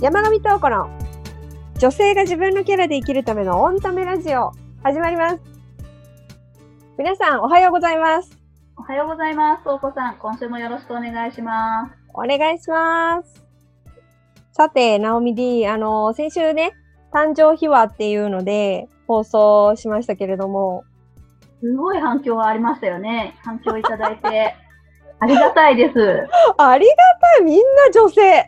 山上東子の女性が自分のキャラで生きるためのオンタメラジオ始まります。皆さんおはようございます。おはようございます。大子さん、今週もよろしくお願いします。お願いします。さて、ナオミ D、あの、先週ね、誕生秘話っていうので放送しましたけれども、すごい反響はありましたよね。反響いただいて。ありがたいです。ありがたいみんな女性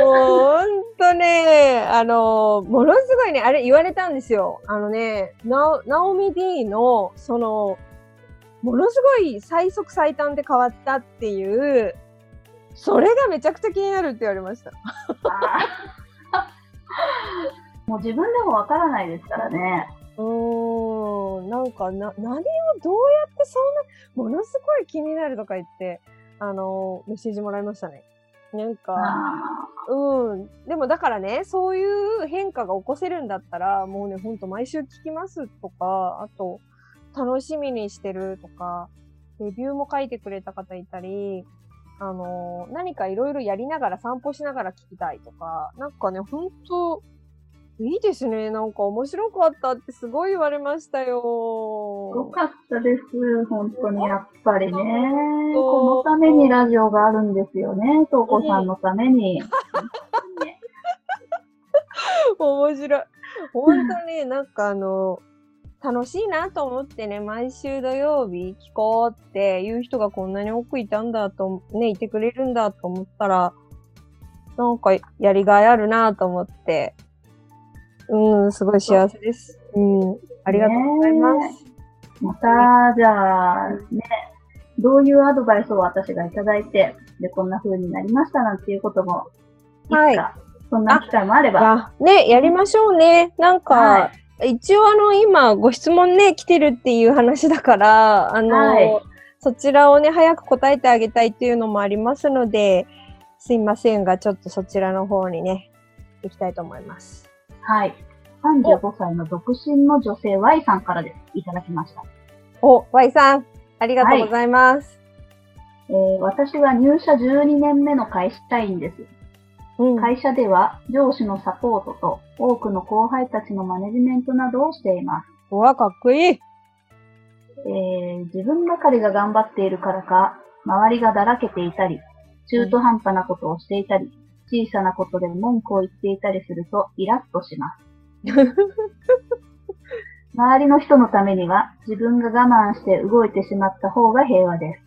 もうほんとね、あの、ものすごいね、あれ言われたんですよ。あのね、なナオミ D の、その、ものすごい最速最短で変わったっていう、それがめちゃくちゃ気になるって言われました。もう自分でもわからないですからね。うーん、なんかな、何をどうやってそんな、ものすごい気になるとか言って、あの、メッセージもらいましたね。なんか、あうん。でもだからね、そういう変化が起こせるんだったら、もうね、ほんと毎週聞きますとか、あと、楽しみにしてるとか、レビューも書いてくれた方いたり、あの、何かいろいろやりながら散歩しながら聞きたいとか、なんかね、ほんと、いいですね。なんか面白かったってすごい言われましたーよよ。かったです。本当に、やっぱりね。当このためにラジオがあるんですよね。とうこさんのために。面白い。本当になんかあの、楽しいなと思ってね、毎週土曜日聞こうっていう人がこんなに多くいたんだと、ね、いてくれるんだと思ったら、なんかやりがいあるなと思って、うん、すごい幸せです。うん、ありがとうございます。また、じゃあ、ね、どういうアドバイスを私がいただいて、で、こんな風になりましたなんていうことも、いはいそんな機会もあれば、あね、やりましょうね。なんか、は一応あの、今、ご質問ね、来てるっていう話だから、あの、はいそちらをね、早く答えてあげたいっていうのもありますので、すいませんが、ちょっとそちらの方にね、行きたいと思います。はい。35歳の独身の女性 Y さんからです。いただきました。お、Y さん、ありがとうございます。えー私は入社12年目の会社員です。うん。会社では上司のサポートと多くの後輩たちのマネジメントなどをしています。うわ、かっこいい。えー自分ばかりが頑張っているからか、周りがだらけていたり、中途半端なことをしていたり、小さなことで文句を言っていたりするとイラッとします。周りの人のためには自分が我慢して動いてしまった方が平和です。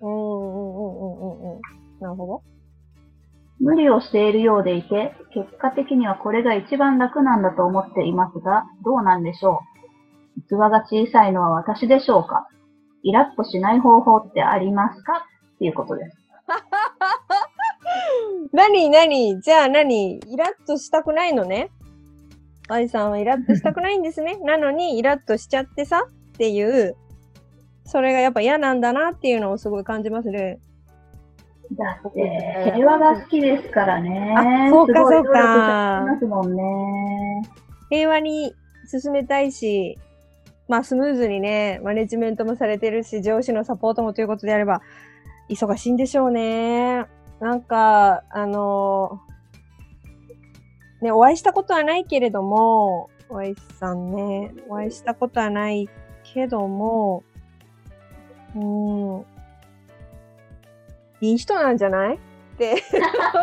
うん、うん、うん、うん、うん、うん。なるほど。無理をしているようでいて、結果的にはこれが一番楽なんだと思っていますが、どうなんでしょう器が小さいのは私でしょうかイラッとしない方法ってありますか？っていうことです。何何じゃあ何イラッとしたくないのね ?Y さんはイラッとしたくないんですね。なのにイラッとしちゃってさっていう、それがやっぱ嫌なんだなっていうのをすごい感じますね。だって、平和が好きですからね。あそうかそうかますもんね。平和に進めたいし、まあスムーズにね、マネジメントもされてるし、上司のサポートもということであれば、忙しいんでしょうね。なんか、あのね、お会いしたことはないけれども、Y さんね、お会いしたことはないけども、うーん、いい人なんじゃない？って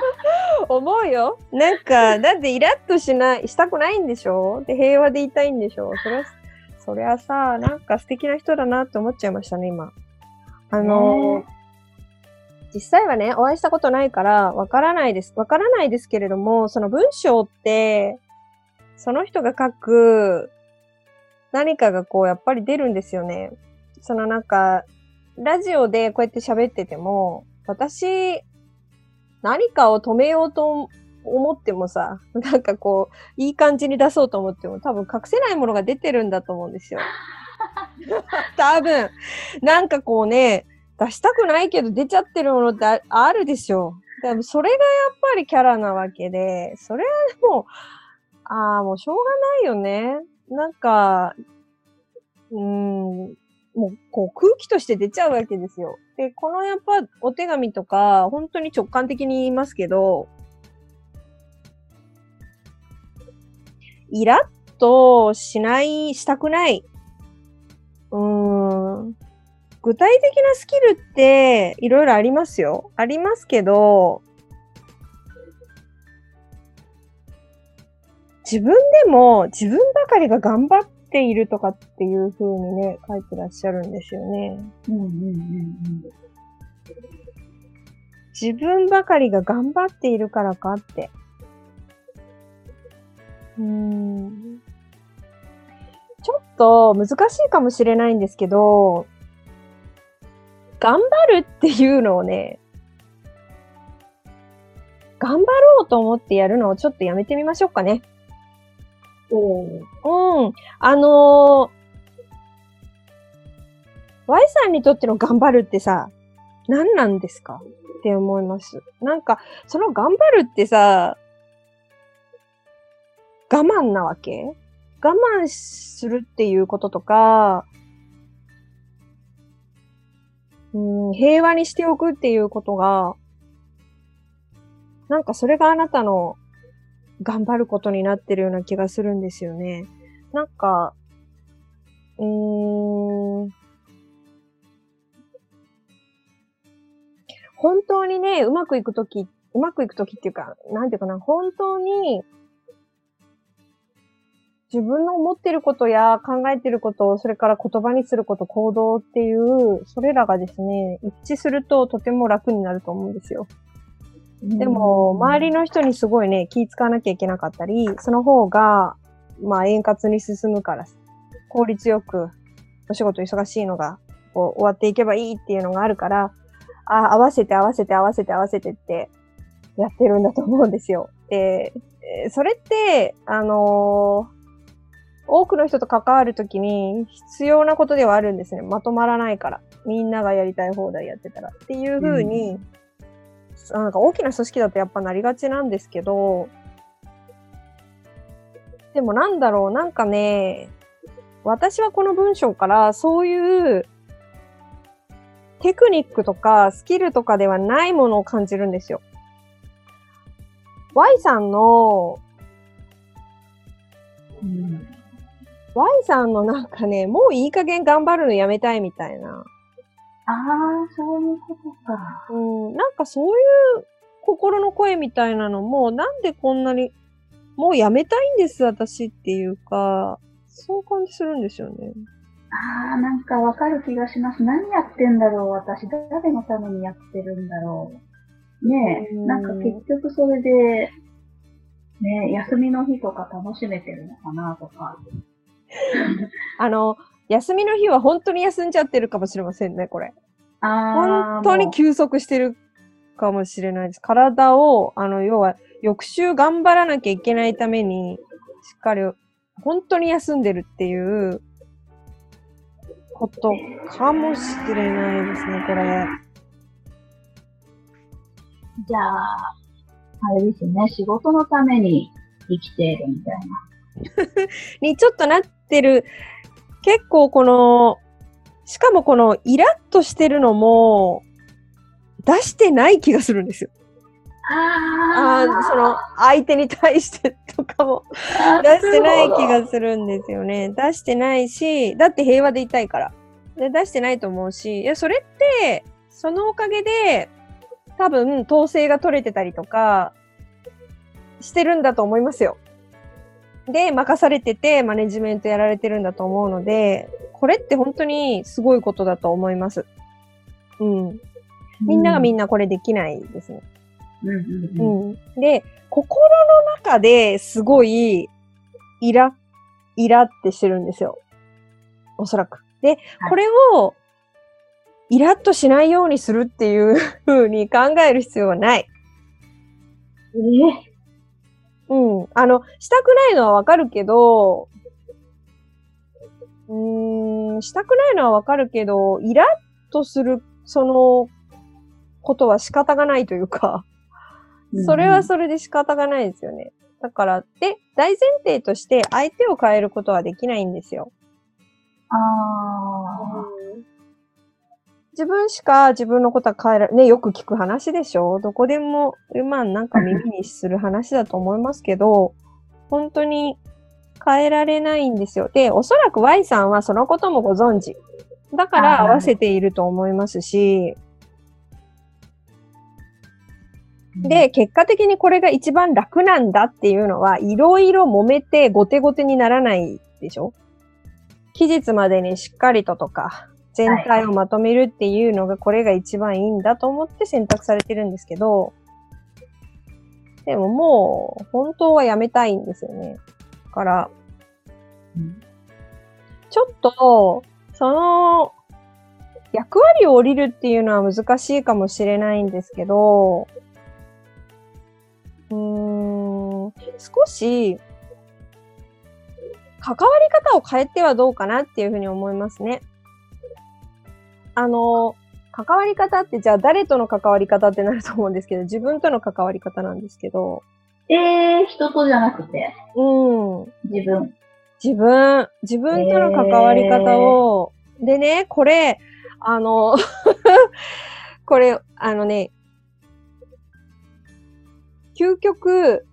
思うよ。なんか、だってイラッとしない、したくないんでしょ？で、平和でいたいんでしょ？それは、そりゃさ、なんか素敵な人だなって思っちゃいましたね、今。あのね実際はね、お会いしたことないから、わからないです。わからないですけれども、その文章って、その人が書く何かがこう、やっぱり出るんですよね。そのなんか、ラジオでこうやって喋ってても、私、何かを止めようと思ってもさ、なんかこう、いい感じに出そうと思っても、多分隠せないものが出てるんだと思うんですよ。多分、なんかこうね、出したくないけど出ちゃってるものってあるでしょ。でもそれがやっぱりキャラなわけで、それはもう、ああ、もうしょうがないよね。なんか、うーん、もう、こう、空気として出ちゃうわけですよ。で、このやっぱ、お手紙とか、本当に直感的に言いますけど、イラッとしない、したくない。うーん。具体的なスキルって、いろいろありますよ。ありますけど、自分でも自分ばかりが頑張っているとかっていう風にね、書いてらっしゃるんですよね。うんうんうん自分ばかりが頑張っているからかって。うーん。ちょっと難しいかもしれないんですけど、頑張るっていうのをね、頑張ろうと思ってやるのをちょっとやめてみましょうかね。おーうん。あのー、Y さんにとっての頑張るってさ、何なんですか？って思います。なんか、その頑張るってさ、我慢なわけ？我慢するっていうこととか、うん、平和にしておくっていうことが、なんかそれがあなたの頑張ることになってるような気がするんですよね。なんか、うーん、本当にね、うまくいくとき、うまくいくときっていうか、なんていうかな、本当に、自分の思ってることや考えてることを、それから言葉にすること、行動っていう、それらがですね、一致するととても楽になると思うんですよ。でも、周りの人にすごいね、気使わなきゃいけなかったり、その方が、まあ、円滑に進むから、効率よく、お仕事忙しいのが、こう、終わっていけばいいっていうのがあるから、あ、合わせて合わせて合わせて合わせてって、やってるんだと思うんですよ。で、えーそれって、あのー多くの人と関わるときに必要なことではあるんですね。まとまらないから。みんながやりたい放題やってたら。っていうふうに、なんか大きな組織だとやっぱなりがちなんですけど、でもなんだろう、なんかね、私はこの文章からそういうテクニックとかスキルとかではないものを感じるんですよ。Y さんの、うん。Y さんのなんかね、もういい加減頑張るのやめたいみたいな。ああ、そういうことか。うん、なんかそういう心の声みたいなのも、なんでこんなに、もうやめたいんです、私っていうか、そう感じするんですよね。ああ、なんかわかる気がします。何やってんだろう、私。誰のためにやってるんだろう。ねえ、うんなんか結局それで、ねえ、休みの日とか楽しめてるのかなとか。あの、休みの日は本当に休んじゃってるかもしれませんね、これ。本当に休息してるかもしれないです。体を、あの、要は、翌週頑張らなきゃいけないために、しっかり、本当に休んでるっていう、ことかもしれないですね、これ。じゃあ、あれですね、仕事のために生きているみたいな。にちょっとなってる。結構この、しかもこのイラッとしてるのも、出してない気がするんですよ。あああ、その、相手に対してとかもあ出してない気がするんですよね。出してないし、だって平和でいたいから。で出してないと思うし、いや、それって、そのおかげで、多分、統制が取れてたりとか、してるんだと思いますよ。で、任されてて、マネジメントやられてるんだと思うので、これって本当にすごいことだと思います。うん。みんながみんな。なこれできないですね。うんうんうんうん。で、心の中ですごい、イラ、イラってしてるんですよ。おそらく。で、これを、イラッとしないようにするっていう風に考える必要はない。えうん。あの、したくないのはわかるけど、うーん、したくないのはわかるけど、イラッとする、その、ことは仕方がないというか、それはそれで仕方がないですよね。だから、で、大前提として相手を変えることはできないんですよ。ああ。自分しか自分のことは変えられ、ね、よく聞く話でしょ。どこでも、まあなんか耳にする話だと思いますけど、本当に変えられないんですよ。で、おそらく Y さんはそのこともご存知。だから合わせていると思いますし、で、結果的にこれが一番楽なんだっていうのは、いろいろ揉めて後手後手にならないでしょ。期日までにしっかりととか、全体をまとめるっていうのが、これが一番いいんだと思って選択されてるんですけど、でももう、本当はやめたいんですよね。だから、ちょっと、その、役割を降りるっていうのは難しいかもしれないんですけど、うーん、少し、関わり方を変えてはどうかなっていうふうに思いますね。あの、関わり方ってじゃあ誰との関わり方ってなると思うんですけど、自分との関わり方なんですけど。ええー、人とじゃなくて？うん。自分。自分、自分との関わり方を、えー、でね、これ、あの これ、あのね、究極、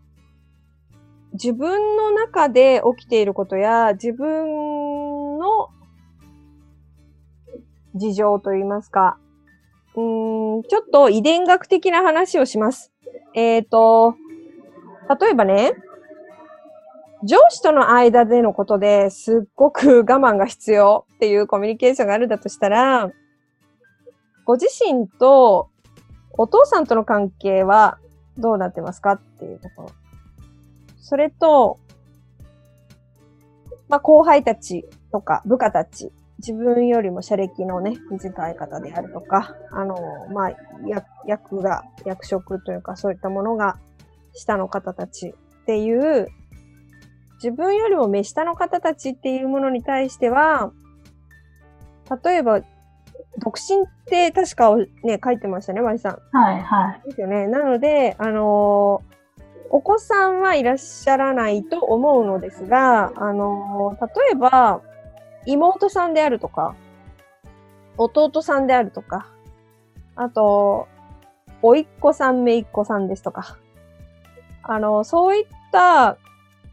自分の中で起きていることや、自分の事情といいますか、うん、ちょっと遺伝学的な話をします。えっ、ー、と、例えばね、上司との間でのことですっごく我慢が必要っていうコミュニケーションがあるんだとしたら、ご自身とお父さんとの関係はどうなってますかっていうところ。それと、まあ、後輩たちとか部下たち、自分よりも社歴のね、短い方であるとか、あの、まあ、役が、役職というかそういったものが下の方たちっていう、自分よりも目下の方たちっていうものに対しては、例えば独身って確かね、書いてましたね、マリさん。はい、はい。ですよね。なので、あのー、お子さんはいらっしゃらないと思うのですが、あのー、例えば、妹さんであるとか、弟さんであるとか、あと、おいっ子さん、めいっ子さんですとか、あの、そういった、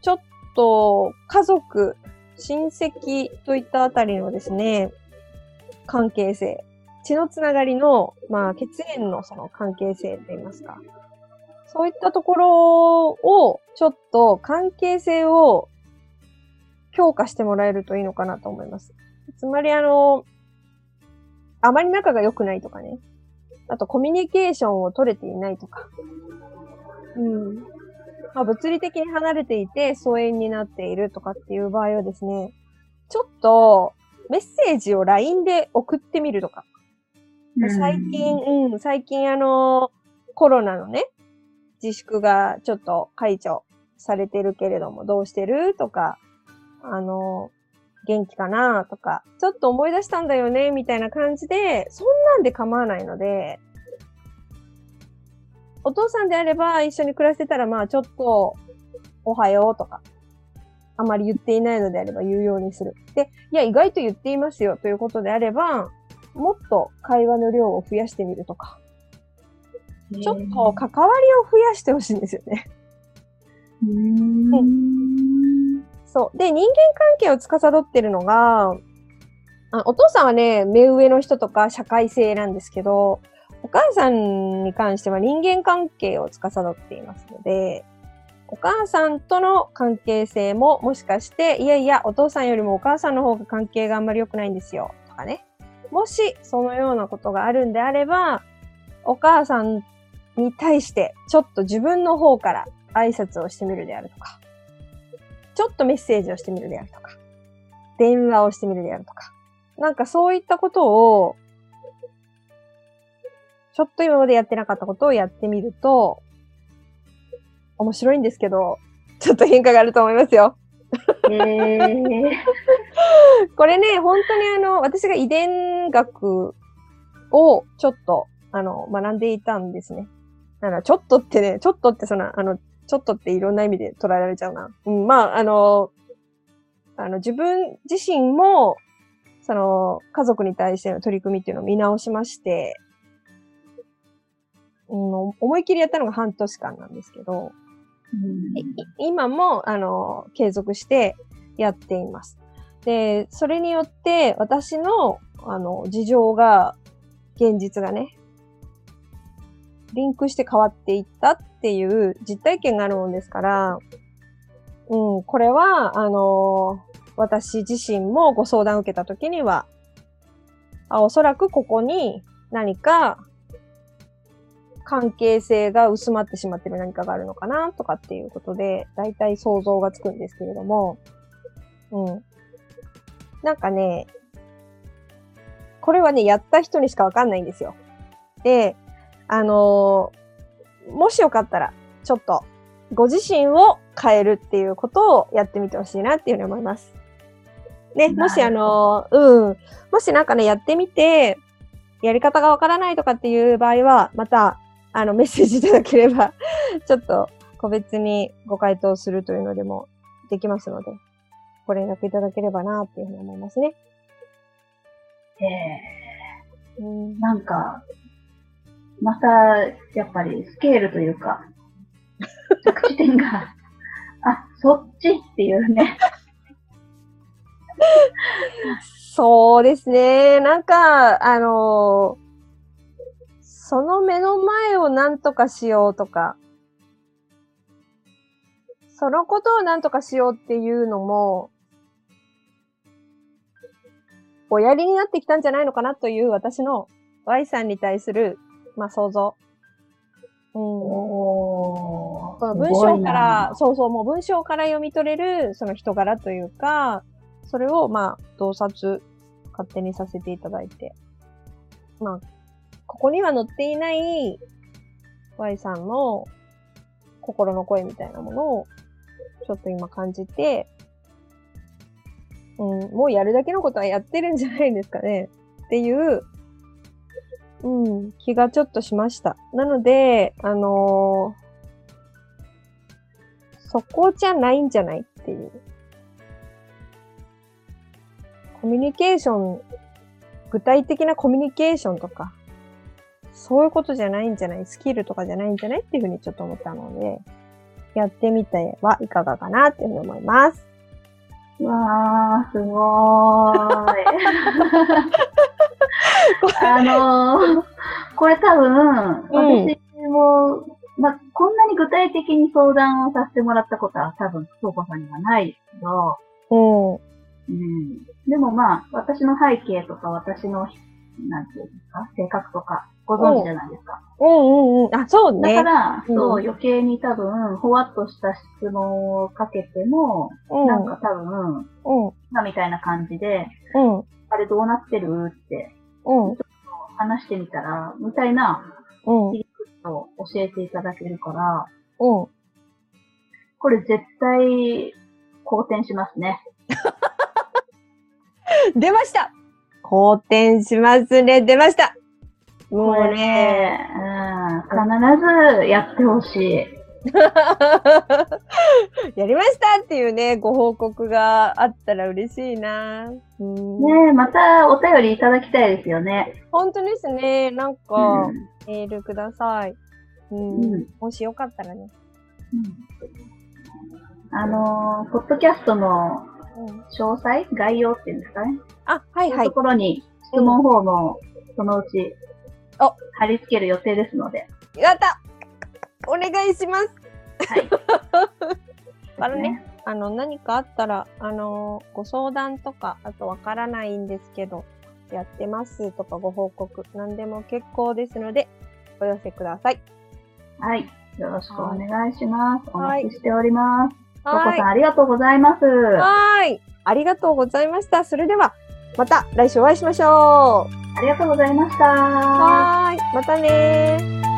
ちょっと、家族、親戚といったあたりのですね、関係性、血のつながりの、まあ、血縁のその関係性といいますか、そういったところを、ちょっと関係性を強化してもらえるといいのかなと思います。つまりあの、あまり仲が良くないとかね。あとコミュニケーションを取れていないとか。うん。まあ、物理的に離れていて疎遠になっているとかっていう場合はですね、ちょっとメッセージを LINE で送ってみるとか。最近、うん、最近あの、コロナのね、自粛がちょっと解除されてるけれども、どうしてるとか、あの、元気かなとか、ちょっと思い出したんだよねみたいな感じで、そんなんで構わないので、お父さんであれば一緒に暮らしてたら、まあちょっと、おはようとか、あまり言っていないのであれば言うようにする。で、いや、意外と言っていますよということであれば、もっと会話の量を増やしてみるとか。ちょっと関わりを増やしてほしいんですよね。うん。そう。で、人間関係を司ってるのが、あお父さんはね、目上の人とか社会性なんですけど、お母さんに関しては人間関係を司っていますので、お母さんとの関係性ももしかして、いやいや、お父さんよりもお母さんの方が関係があんまり良くないんですよ、とかね。もし、そのようなことがあるんであれば、お母さんに対して、ちょっと自分の方から挨拶をしてみるであるとか、ちょっとメッセージをしてみるであるとか、電話をしてみるであるとか、なんかそういったことを、ちょっと今までやってなかったことをやってみると、面白いんですけど、ちょっと変化があると思いますよ。えー、これね、本当にあの、私が遺伝学をちょっと、あの、学んでいたんですね。あの、ちょっとってね、ちょっとってその、あの、ちょっとっていろんな意味で捉えられちゃうな。うん、まあ、あの、あの、自分自身も、その、家族に対しての取り組みっていうのを見直しまして、うん、思い切りやったのが半年間なんですけど、うん今も、あの、継続してやっています。で、それによって、私の、あの、事情が、現実がね、リンクして変わっていったっていう実体験があるもんですから、うん、これは、あの、私自身もご相談を受けたときには、あ、おそらくここに何か関係性が薄まってしまってる何かがあるのかなとかっていうことで、だいたい想像がつくんですけれども、うん。なんかね、これはね、やった人にしかわかんないんですよ。で、あのーもしよかったら、ちょっと、ご自身を変えるっていうことをやってみてほしいなっていうふうに思います。ね、もしあのーうん、もしなんかね、やってみて、やり方がわからないとかっていう場合は、また、あの、メッセージいただければ、ちょっと個別にご回答するというのでもできますので、ご連絡いただければなっていうふうに思いますね。えうんー、なんか、また、やっぱりスケールというか、着地点が、あ、そっちっていうね。そうですね。なんか、あのーその目の前を何とかしようとか、そのことを何とかしようっていうのも、おやりになってきたんじゃないのかなという私の Y さんに対する、まあ、想像。うん。おその文章から、そうそう、もう文章から読み取れる、その人柄というか、それを、まあ、洞察、勝手にさせていただいて。まあ、ここには載っていない Y さんの心の声みたいなものを、ちょっと今感じて、うん、もうやるだけのことはやってるんじゃないですかね。っていう、うん、気がちょっとしました。なので、あのーそこじゃないんじゃないっていう。コミュニケーション、具体的なコミュニケーションとか、そういうことじゃないんじゃない？スキルとかじゃないんじゃない？っていうふうにちょっと思ったので、やってみてはいかがかなっていうふうに思います。うわー、すごーい。あのー、これ多分、私も、まあ、こんなに具体的に相談をさせてもらったことは多分、そうこさんにはないけど、うん。うん。でもまあ、私の背景とか、私の、なんていうんですか、性格とか、ご存知じゃないですか。うんうんうん。あ、そうね。だから、うんそう、余計に多分、ほわっとした質問をかけても、うん。なんか多分、うん。今みたいな感じで、うん。あれどうなってるってうん。話してみたら、みたいなうん。切り口を教えていただけるから、うん。これ絶対、好転しますね。出ました好転しますね。出ましたもうこれね。ね、うん、必ずやってほしい。やりましたっていうね、ご報告があったら嬉しいな。うん、ねまたお便りいただきたいですよね。本当ですね。なんか、うんメールください。うんうんもしよかったらね。あのー、ポッドキャストのうん、詳細概要っていうんですかね。あ、はいはいと。ころに質問フォームをそのうちお貼り付ける予定ですので。やったお願いします。はい。あのね、あの、何かあったら、あのーご相談とか、あとわからないんですけど、やってますとかご報告、何でも結構ですので、お寄せください。はい。よろしくお願いします。おはい待ちしております。ココはいさん、。ありがとうございます。はーい。ありがとうございました。それでは、また来週お会いしましょう。ありがとうございました。はーい。またねー。